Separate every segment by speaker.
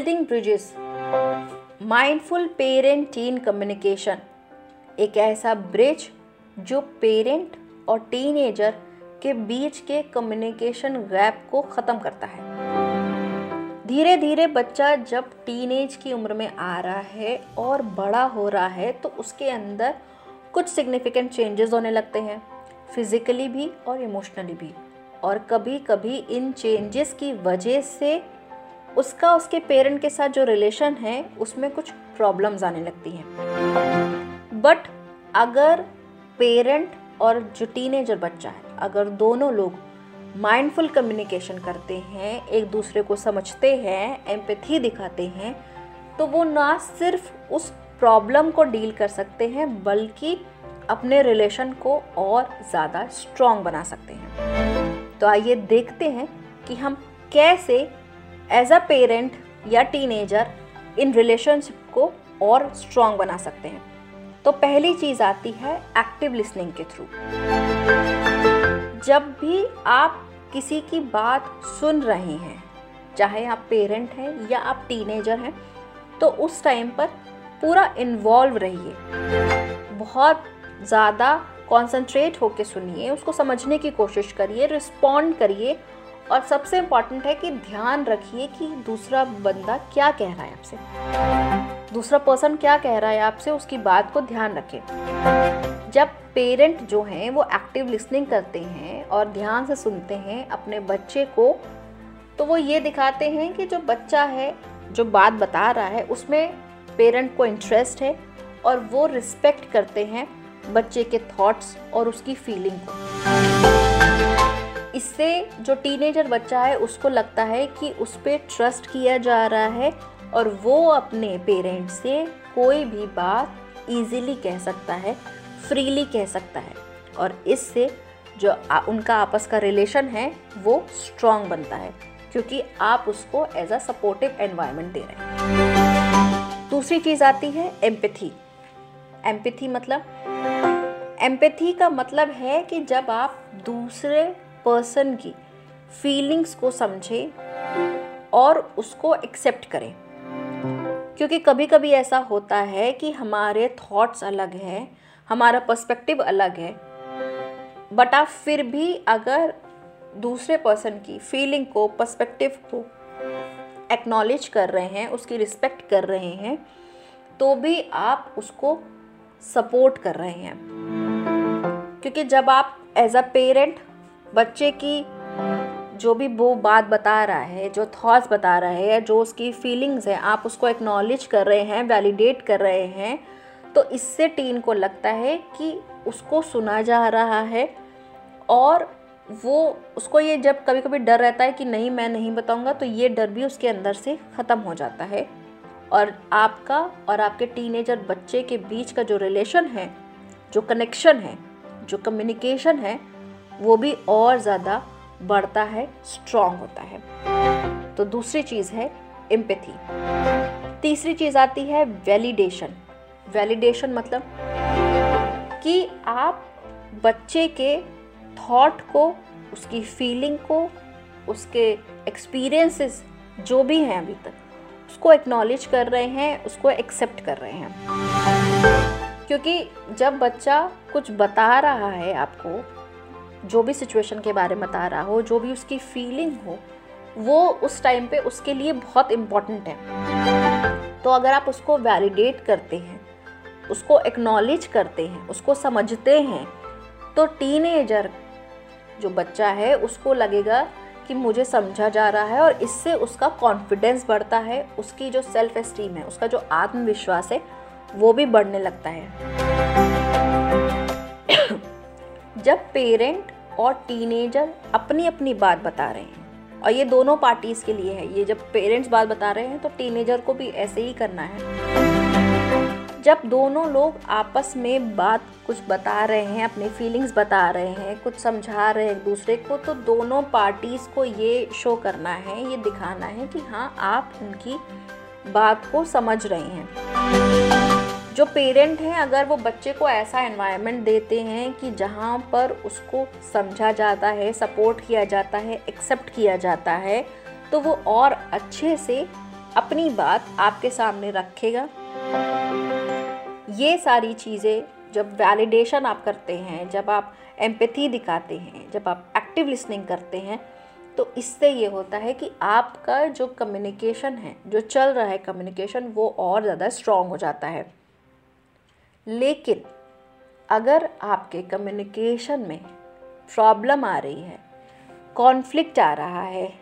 Speaker 1: Building bridges mindful parent teen communication एक ऐसा bridge जो पेरेंट और टीनेजर के बीच के कम्युनिकेशन गैप को ख़त्म करता है। धीरे धीरे बच्चा जब टीनेज की उम्र में आ रहा है और बड़ा हो रहा है तो उसके अंदर कुछ सिग्निफिकेंट चेंजेस होने लगते हैं फिज़िकली भी और इमोशनली भी। और कभी कभी इन चेंजेस की वजह से उसका, उसके पेरेंट के साथ जो रिलेशन है, उसमें कुछ प्रॉब्लम्स आने लगती हैं। बट अगर पेरेंट और जो टीनेजर बच्चा है, अगर दोनों लोग माइंडफुल कम्युनिकेशन करते हैं, एक दूसरे को समझते हैं एम्पथी दिखाते हैं तो वो ना सिर्फ़ उस प्रॉब्लम को डील कर सकते हैं, बल्कि अपने रिलेशन को और ज़्यादा स्ट्रॉन्ग बना सकते हैं। तो आइए देखते हैं कि हम कैसे एज अ पेरेंट या टीनेजर इन रिलेशनशिप को और स्ट्रॉन्ग बना सकते हैं। तो पहली चीज़ आती है एक्टिव लिसनिंग के थ्रू जब भी आप किसी की बात सुन रहे हैं, चाहे आप पेरेंट हैं या आप टीनेजर हैं तो उस टाइम पर पूरा इन्वॉल्व रहिए। बहुत ज़्यादा कॉन्सेंट्रेट होकर सुनिए, उसको समझने की कोशिश करिए रिस्पॉन्ड करिए और सबसे इंपॉर्टेंट है कि ध्यान रखिए कि दूसरा बंदा क्या कह रहा है आपसे। दूसरा पर्सन क्या कह रहा है आपसे, उसकी बात को ध्यान रखें जब पेरेंट जो हैं, वो एक्टिव लिसनिंग करते हैं और ध्यान से सुनते हैं अपने बच्चे को तो वो ये दिखाते हैं कि जो बच्चा है, जो बात बता रहा है, उसमें पेरेंट को इंटरेस्ट है और वो रिस्पेक्ट करते हैं बच्चे के थॉट्स और उसकी फीलिंग को। इससे जो टीनेजर बच्चा है उसको लगता है कि उस पर ट्रस्ट किया जा रहा है और वो अपने पेरेंट्स से कोई भी बात इजीली कह सकता है फ्रीली कह सकता है। और इससे जो आ, उनका आपस का रिलेशन है वो स्ट्रॉन्ग बनता है क्योंकि आप उसको एज अ सपोर्टिव एनवायरनमेंट दे रहे हैं। दूसरी चीज़ आती है एम्पैथी एम्पैथी मतलब? एम्पैथी का मतलब है कि जब आप दूसरे पर्सन की फीलिंग्स को समझें और उसको एक्सेप्ट करें। क्योंकि कभी कभी ऐसा होता है कि हमारे थॉट्स अलग हैं, हमारा पर्सपेक्टिव अलग है बट आप फिर भी अगर दूसरे पर्सन की फीलिंग को पर्सपेक्टिव को एक्नॉलेज कर रहे हैं, उसकी रिस्पेक्ट कर रहे हैं तो भी आप उसको सपोर्ट कर रहे हैं। क्योंकि जब आप एज अ पेरेंट बच्चे की जो भी वो बात बता रहा है, जो थॉट्स बता रहा है जो उसकी फीलिंग्स है, आप उसको एक्नॉलेज कर रहे हैं वैलिडेट कर रहे हैं तो इससे टीन को लगता है कि उसको सुना जा रहा है और वो, उसको ये जब कभी कभी डर रहता है कि नहीं, मैं नहीं बताऊँगा तो ये डर भी उसके अंदर से ख़त्म हो जाता है। और आपका और आपके टीनेजर बच्चे के बीच का जो रिलेशन है, जो कनेक्शन है, जो कम्युनिकेशन है वो भी और ज़्यादा बढ़ता है स्ट्रॉन्ग होता है। तो दूसरी चीज़ है एम्पैथी तीसरी चीज़ आती है वैलिडेशन वैलिडेशन मतलब कि आप बच्चे के थॉट को, उसकी फीलिंग को, उसके एक्सपीरियंसेस जो भी हैं अभी तक, उसको एक्नॉलेज कर रहे हैं, उसको एक्सेप्ट कर रहे हैं। क्योंकि जब बच्चा कुछ बता रहा है आपको जो भी सिचुएशन के बारे में बता रहा हो, जो भी उसकी फीलिंग हो, वो उस टाइम पे उसके लिए बहुत इंपॉर्टेंट है। तो अगर आप उसको वैलिडेट करते हैं, उसको एक्नॉलेज करते हैं, उसको समझते हैं तो टीनेजर जो बच्चा है, उसको लगेगा कि मुझे समझा जा रहा है और इससे उसका कॉन्फिडेंस बढ़ता है, उसकी जो सेल्फ एस्टीम है, उसका जो आत्मविश्वास है, वो भी बढ़ने लगता है। जब पेरेंट और टीनेजर अपनी अपनी बात बता रहे हैं। और ये दोनों पार्टीज़ के लिए है। ये जब पेरेंट्स बात बता रहे हैं तो टीनेजर को भी ऐसे ही करना है। जब दोनों लोग आपस में बात कुछ बता रहे हैं, अपनी फीलिंग्स बता रहे हैं, कुछ समझा रहे हैं एक दूसरे को तो दोनों पार्टीज़ को ये शो करना है, ये दिखाना है कि हाँ आप उनकी बात को समझ रहे हैं। जो पेरेंट हैं, अगर वो बच्चे को ऐसा एनवायरनमेंट देते हैं कि जहाँ पर उसको समझा जाता है सपोर्ट किया जाता है एक्सेप्ट किया जाता है तो वो और अच्छे से अपनी बात आपके सामने रखेगा। ये सारी चीज़ें जब वैलिडेशन आप करते हैं, जब आप एम्पैथी दिखाते हैं, जब आप एक्टिव लिसनिंग करते हैं तो इससे ये होता है कि आपका जो कम्युनिकेशन है, जो चल रहा है कम्युनिकेशन वो और ज़्यादा स्ट्रॉन्ग हो जाता है। लेकिन अगर आपके कम्युनिकेशन में प्रॉब्लम आ रही है कॉन्फ्लिक्ट आ रहा है,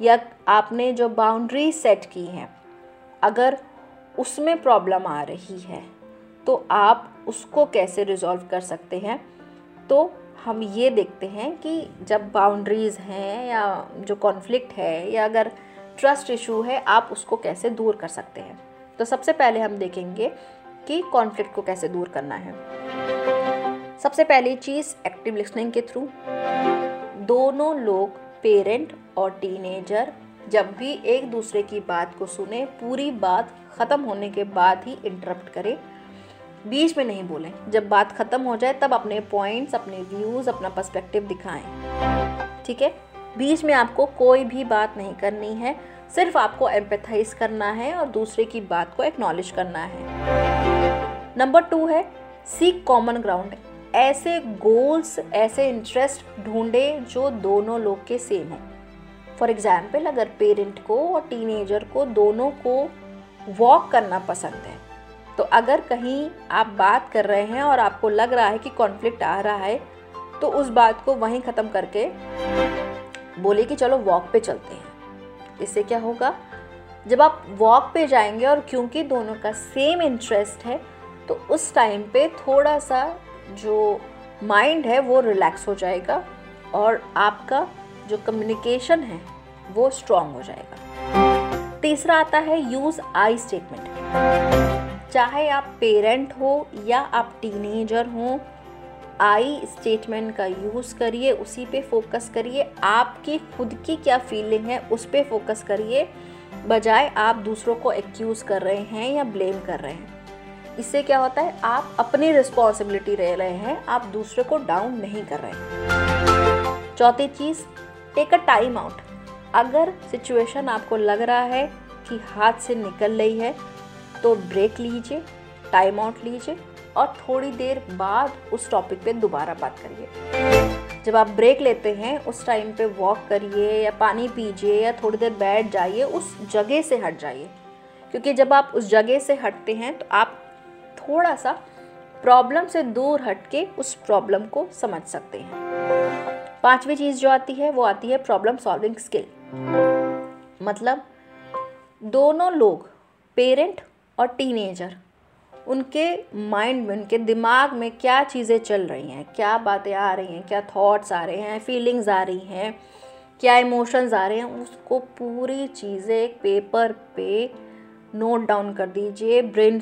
Speaker 1: या आपने जो बाउंड्री सेट की हैं, अगर उसमें प्रॉब्लम आ रही है तो आप उसको कैसे रिजॉल्व कर सकते हैं? तो हम ये देखते हैं कि जब बाउंड्रीज़ हैं या जो कॉन्फ्लिक्ट है, या अगर ट्रस्ट इशू है, आप उसको कैसे दूर कर सकते हैं? तो सबसे पहले हम देखेंगे कि कॉन्फ्लिक्ट को कैसे दूर करना है। सबसे पहली चीज़ एक्टिव लिसनिंग के थ्रू दोनों लोग पेरेंट और टीनेजर जब भी एक दूसरे की बात को सुने, पूरी बात ख़त्म होने के बाद ही इंटरप्ट करें। बीच में नहीं बोलें। जब बात ख़त्म हो जाए, तब अपने पॉइंट्स अपने व्यूज़ अपना पर्सपेक्टिव दिखाएँ। ठीक है? बीच में आपको कोई भी बात नहीं करनी है। सिर्फ़ आपको एम्पेथाइज करना है और दूसरे की बात को एक्नॉलेज करना है। नंबर टू है सीक कॉमन ग्राउंड ऐसे गोल्स ऐसे इंटरेस्ट ढूंढे जो दोनों लोग के सेम हो. फॉर एग्ज़ाम्पल अगर पेरेंट को और टीनेजर को दोनों को वॉक करना पसंद है तो अगर कहीं आप बात कर रहे हैं और आपको लग रहा है कि कॉन्फ्लिक्ट आ रहा है तो उस बात को वहीं ख़त्म करके बोले कि चलो वॉक पे चलते हैं. इससे क्या होगा? जब आप वॉक पे जाएँगे और क्योंकि दोनों का सेम इंटरेस्ट है तो उस टाइम पे थोड़ा सा जो माइंड है वो रिलैक्स हो जाएगा और आपका जो कम्युनिकेशन है वो स्ट्रॉन्ग हो जाएगा। तीसरा आता है यूज़ आई स्टेटमेंट चाहे आप पेरेंट हो या आप टीनेजर हो आई स्टेटमेंट का यूज़ करिए, उसी पे फोकस करिए। आपकी खुद की क्या फीलिंग है, उस पर फोकस करिए। बजाय आप दूसरों को एक्यूज़ कर रहे हैं या ब्लेम कर रहे हैं। इससे क्या होता है, आप अपनी रिस्पॉन्सिबिलिटी रह रहे हैं, आप दूसरे को डाउन नहीं कर रहे चौथी चीज़ टेक अ टाइम आउट अगर सिचुएशन आपको लग रहा है कि हाथ से निकल रही है तो ब्रेक लीजिए टाइम आउट लीजिए और थोड़ी देर बाद उस टॉपिक पे दोबारा बात करिए। जब आप ब्रेक लेते हैं, उस टाइम पे वॉक करिए या पानी पीजिए या थोड़ी देर बैठ जाइए, उस जगह से हट जाइए। क्योंकि जब आप उस जगह से हटते हैं तो आप थोड़ा सा प्रॉब्लम से दूर हट के उस प्रॉब्लम को समझ सकते हैं। पांचवी चीज़ जो आती है, वो आती है प्रॉब्लम सॉल्विंग स्किल। मतलब दोनों लोग, पेरेंट और टीनेजर, उनके माइंड में, उनके दिमाग में क्या चीज़ें चल रही हैं, क्या बातें आ रही हैं, क्या थॉट्स आ रहे हैं फीलिंग्स आ रही हैं, क्या इमोशंस आ रहे हैं, उसको पूरी चीज़ें एक पेपर पे नोट डाउन कर दीजिए ब्रेन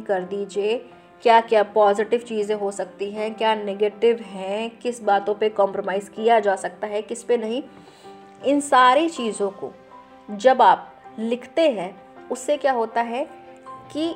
Speaker 1: कर दीजिए क्या क्या पॉजिटिव चीज़ें हो सकती हैं, क्या नेगेटिव हैं, किस बातों पे कॉम्प्रोमाइज़ किया जा सकता है, किस पे नहीं। इन सारी चीज़ों को जब आप लिखते हैं, उससे क्या होता है कि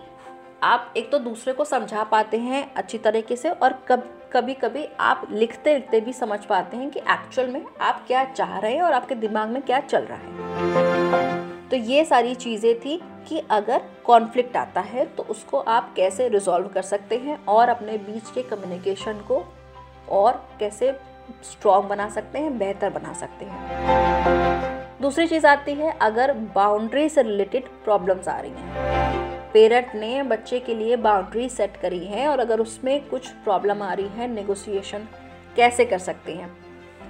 Speaker 1: आप एक तो दूसरे को समझा पाते हैं अच्छी तरीके से और कब कभी कभी आप लिखते लिखते भी समझ पाते हैं कि एक्चुअल में आप क्या चाह रहे हैं और आपके दिमाग में क्या चल रहा है। तो ये सारी चीज़ें थी। कि अगर कॉन्फ्लिक्ट आता है तो उसको आप कैसे रिजॉल्व कर सकते हैं और अपने बीच के कम्युनिकेशन को और कैसे स्ट्रॉन्ग बना सकते हैं, बेहतर बना सकते हैं। दूसरी चीज़ आती है, अगर बाउंड्री से रिलेटेड प्रॉब्लम्स आ रही हैं। पेरेंट ने बच्चे के लिए बाउंड्री सेट करी है और अगर उसमें कुछ प्रॉब्लम आ रही है नेगोशिएशन कैसे कर सकते हैं?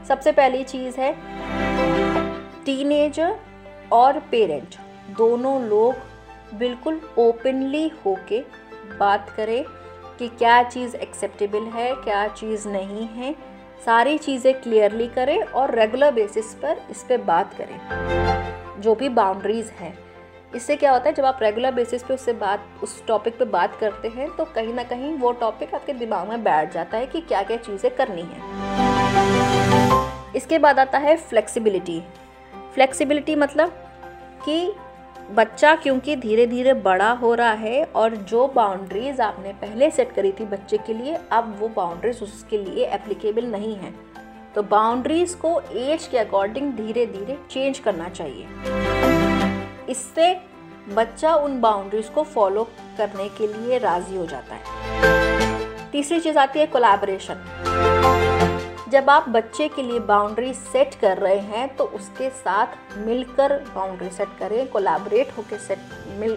Speaker 1: सबसे पहली चीज़ है टीनेजर और पेरेंट दोनों लोग बिल्कुल ओपनली होके बात करें कि क्या चीज़ एक्सेप्टेबल है, क्या चीज़ नहीं है, सारी चीज़ें क्लियरली करें और रेगुलर बेसिस पर इस पर बात करें, जो भी बाउंड्रीज़ हैं। इससे क्या होता है, जब आप रेगुलर बेसिस पे उससे बात, उस टॉपिक पे बात करते हैं तो कहीं ना कहीं वो टॉपिक आपके दिमाग में बैठ जाता है कि क्या क्या चीज़ें करनी है। इसके बाद आता है फ्लेक्सिबिलिटी फ्लेक्सिबिलिटी मतलब कि बच्चा क्योंकि धीरे धीरे बड़ा हो रहा है और जो बाउंड्रीज आपने पहले सेट करी थी बच्चे के लिए, अब वो बाउंड्रीज उसके लिए एप्लीकेबल नहीं है। तो बाउंड्रीज को एज के अकॉर्डिंग धीरे धीरे चेंज करना चाहिए। इससे बच्चा उन बाउंड्रीज को फॉलो करने के लिए राज़ी हो जाता है। तीसरी चीज़ आती है कोलैबोरेशन जब आप बच्चे के लिए बाउंड्री सेट कर रहे हैं तो उसके साथ मिलकर बाउंड्री सेट करें कोलाबरेट होकर सेट मिल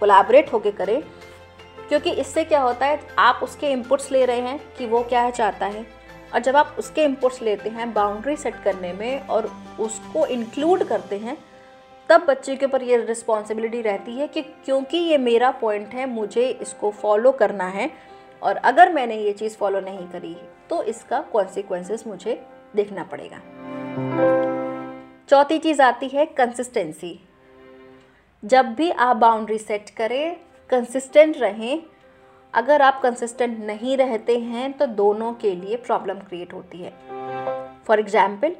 Speaker 1: कोलाबरेट होकर करें। क्योंकि इससे क्या होता है, आप उसके इनपुट्स ले रहे हैं कि वो क्या चाहता है। और जब आप उसके इनपुट्स लेते हैं बाउंड्री सेट करने में और उसको इंक्लूड करते हैं, तब बच्चे के ऊपर ये रिस्पॉन्सिबिलिटी रहती है कि क्योंकि ये मेरा पॉइंट है, मुझे इसको फॉलो करना है। और अगर मैंने ये चीज़ फॉलो नहीं करी तो इसका कॉन्सिक्वेंसेस मुझे देखना पड़ेगा। चौथी चीज़ आती है कंसिस्टेंसी जब भी आप बाउंड्री सेट करें कंसिस्टेंट रहें, अगर आप कंसिस्टेंट नहीं रहते हैं तो दोनों के लिए प्रॉब्लम क्रिएट होती है। फॉर एग्ज़ाम्पल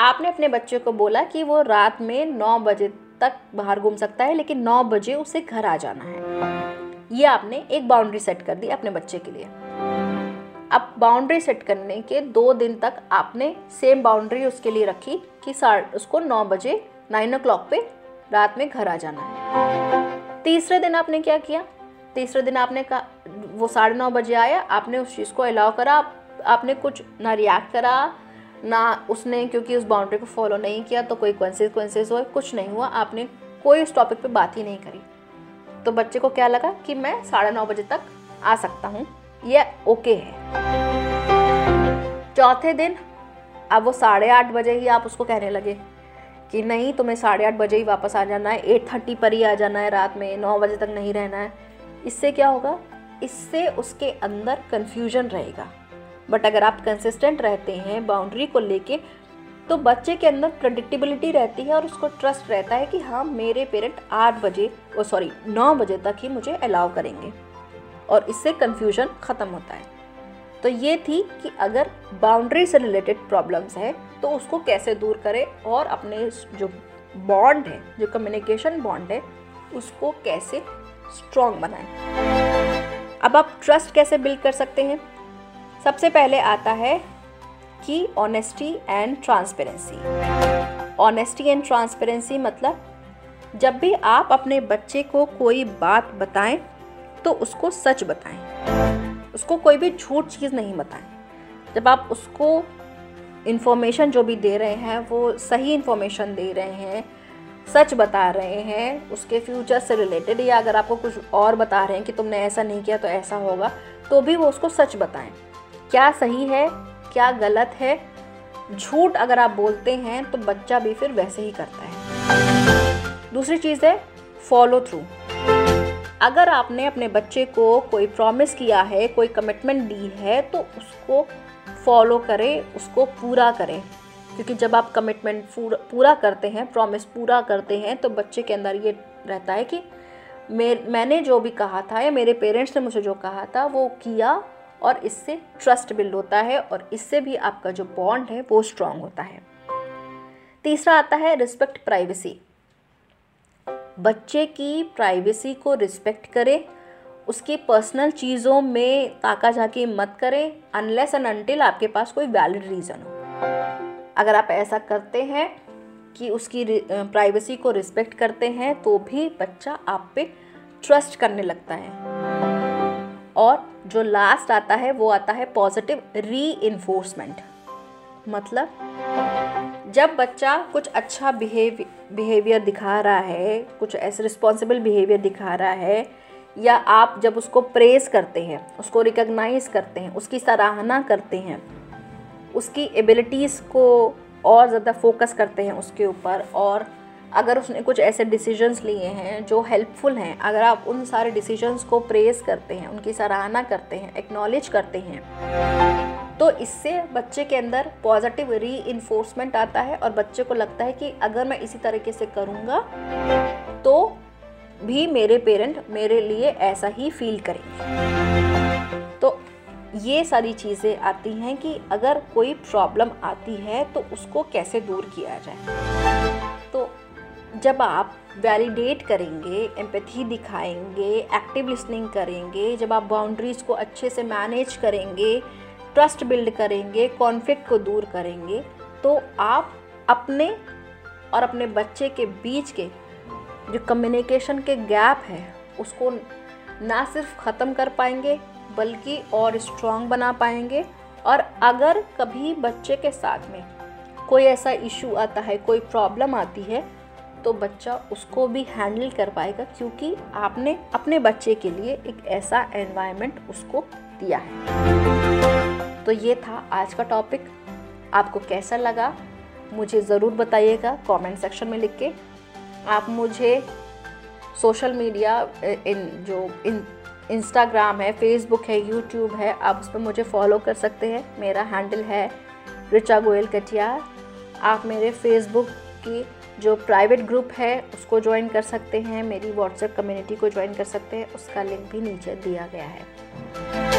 Speaker 1: आपने अपने बच्चे को बोला कि वो रात में नौ बजे तक बाहर घूम सकता है, लेकिन नौ बजे उसे घर आ जाना है। ये आपने एक बाउंड्री सेट कर दी अपने बच्चे के लिए। अब बाउंड्री सेट करने के दो दिन तक आपने सेम बाउंड्री उसके लिए रखी कि उसको नौ बजे नाइन ओ क्लॉक पे रात में घर आ जाना है। तीसरे दिन आपने क्या किया? तीसरे दिन आपने कहा वो साढ़े नौ बजे आया आपने उस चीज़ को अलाउ करा आप, आपने कुछ ना रिएक्ट करा ना उसने क्योंकि उस बाउंड्री को फॉलो नहीं किया तो कोई कॉन्सिक्वेंसेस हुए कुछ नहीं हुआ आपने कोई उस टॉपिक पे बात ही नहीं करी। तो बच्चे को क्या लगा कि मैं साढ़े नौ बजे तक आ सकता हूँ। ये ओके है। चौथे दिन, अब वो साढ़े आठ बजे ही आप उसको कहने लगे कि नहीं, तुम्हें साढ़े आठ बजे ही वापस आ जाना है एट थर्टी पर ही आ जाना है रात में, नौ बजे तक नहीं रहना है। इससे क्या होगा? इससे उसके अंदर कन्फ्यूज़न रहेगा। बट अगर आप कंसिस्टेंट रहते हैं बाउंड्री को लेके तो बच्चे के अंदर प्रडिक्टेबिलिटी रहती है और उसको ट्रस्ट रहता है कि हाँ मेरे पेरेंट आठ बजे सॉरी नौ बजे तक ही मुझे अलाउ करेंगे। और इससे कन्फ्यूज़न ख़त्म होता है। तो ये थी कि अगर बाउंड्री से रिलेटेड प्रॉब्लम्स है तो उसको कैसे दूर करें और अपने जो बॉन्ड है, जो कम्युनिकेशन बॉन्ड है, उसको कैसे स्ट्रॉन्ग बनाएँ। अब आप ट्रस्ट कैसे बिल्ड कर सकते हैं? सबसे पहले आता है कि honesty and transparency honesty and transparency मतलब जब भी आप अपने बच्चे को कोई बात बताएँ तो उसको सच बताएँ। उसको कोई भी झूठ चीज़ नहीं बताएँ। जब आप उसको इन्फॉर्मेशन जो भी दे रहे हैं, वो सही इन्फॉर्मेशन दे रहे हैं, सच बता रहे हैं, उसके फ्यूचर से रिलेटेड या अगर आपको कुछ और बता रहे हैं कि तुमने ऐसा नहीं किया तो ऐसा होगा तो भी वो उसको सच बताएँ। क्या सही है, क्या गलत है? झूठ अगर आप बोलते हैं तो बच्चा भी फिर वैसे ही करता है। दूसरी चीज़ है फॉलो थ्रू अगर आपने अपने बच्चे को कोई प्रॉमिस किया है, कोई कमिटमेंट दी है तो उसको फॉलो करें, उसको पूरा करें। क्योंकि जब आप कमिटमेंट पूरा करते हैं प्रॉमिस पूरा करते हैं तो बच्चे के अंदर ये रहता है कि मे मैंने जो भी कहा था या मेरे पेरेंट्स ने मुझे जो कहा था, वो किया और इससे ट्रस्ट बिल्ड होता है और इससे भी आपका जो बॉन्ड है, वो स्ट्रांग होता है। तीसरा आता है रिस्पेक्ट प्राइवेसी बच्चे की प्राइवेसी को रिस्पेक्ट करें, उसकी पर्सनल चीज़ों में ताका झाकी मत करें अनलेस एंड अनटिल आपके पास कोई वैलिड रीज़न हो। अगर आप ऐसा करते हैं कि उसकी प्राइवेसी को रिस्पेक्ट करते हैं तो भी बच्चा आप पे ट्रस्ट करने लगता है। और जो लास्ट आता है, वो आता है पॉजिटिव री मतलब जब बच्चा कुछ अच्छा बिहेव बिहेवियर दिखा रहा है, कुछ ऐसे रिस्पॉन्सिबल बिहेवियर दिखा रहा है, या आप जब उसको प्रेस करते हैं, उसको रिकग्नाइज करते हैं, उसकी सराहना करते हैं, उसकी एबिलिटीज़ को और ज़्यादा फोकस करते हैं उसके ऊपर, और अगर उसने कुछ ऐसे डिसीजंस लिए हैं जो हेल्पफुल हैं, अगर आप उन सारे डिसीजंस को प्रेस करते हैं, उनकी सराहना करते हैं एक्नॉलेज करते हैं तो इससे बच्चे के अंदर पॉजिटिव री आता है और बच्चे को लगता है कि अगर मैं इसी तरीके से करूँगा तो भी मेरे पेरेंट मेरे लिए ऐसा ही फील करेंगे। तो ये सारी चीज़ें आती हैं कि अगर कोई प्रॉब्लम आती है तो उसको कैसे दूर किया जाए? तो जब आप वैलिडेट करेंगे एम्पैथी दिखाएँगे एक्टिव लिसनिंग करेंगे, जब आप बाउंड्रीज़ को अच्छे से मैनेज करेंगे ट्रस्ट बिल्ड करेंगे कॉन्फ्लिक्ट को दूर करेंगे तो आप अपने और अपने बच्चे के बीच के जो कम्युनिकेशन के गैप है, उसको ना सिर्फ़ ख़त्म कर पाएँगे, बल्कि और स्ट्रॉन्ग बना पाएँगे। और अगर कभी बच्चे के साथ में कोई ऐसा इशू आता है, कोई प्रॉब्लम आती है तो बच्चा उसको भी हैंडल कर पाएगा, क्योंकि आपने अपने बच्चे के लिए एक ऐसा एनवायरनमेंट उसको दिया है। तो ये था आज का टॉपिक आपको कैसा लगा? मुझे ज़रूर बताइएगा कमेंट सेक्शन में लिख के. आप मुझे सोशल मीडिया इन, जो, इन इंस्टाग्राम है फेसबुक है यूट्यूब है, आप उस पर मुझे फॉलो कर सकते हैं. मेरा हैंडल है रिचा गोयल कटियार आप मेरे फेसबुक की जो प्राइवेट ग्रुप है, उसको ज्वाइन कर सकते हैं. मेरी व्हाट्सएप कम्युनिटी को ज्वाइन कर सकते हैं. उसका लिंक भी नीचे दिया गया है.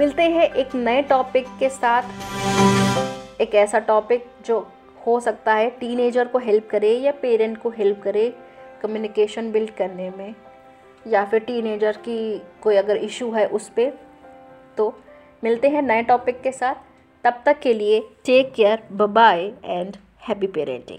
Speaker 1: मिलते हैं एक नए टॉपिक के साथ। एक ऐसा टॉपिक जो हो सकता है टीनेजर को हेल्प करे या पेरेंट को हेल्प करे कम्युनिकेशन बिल्ड करने में। या फिर टीनेजर की कोई अगर इशू है उस पर तो मिलते हैं नए टॉपिक के साथ। तब तक के लिए take care bye and happy parenting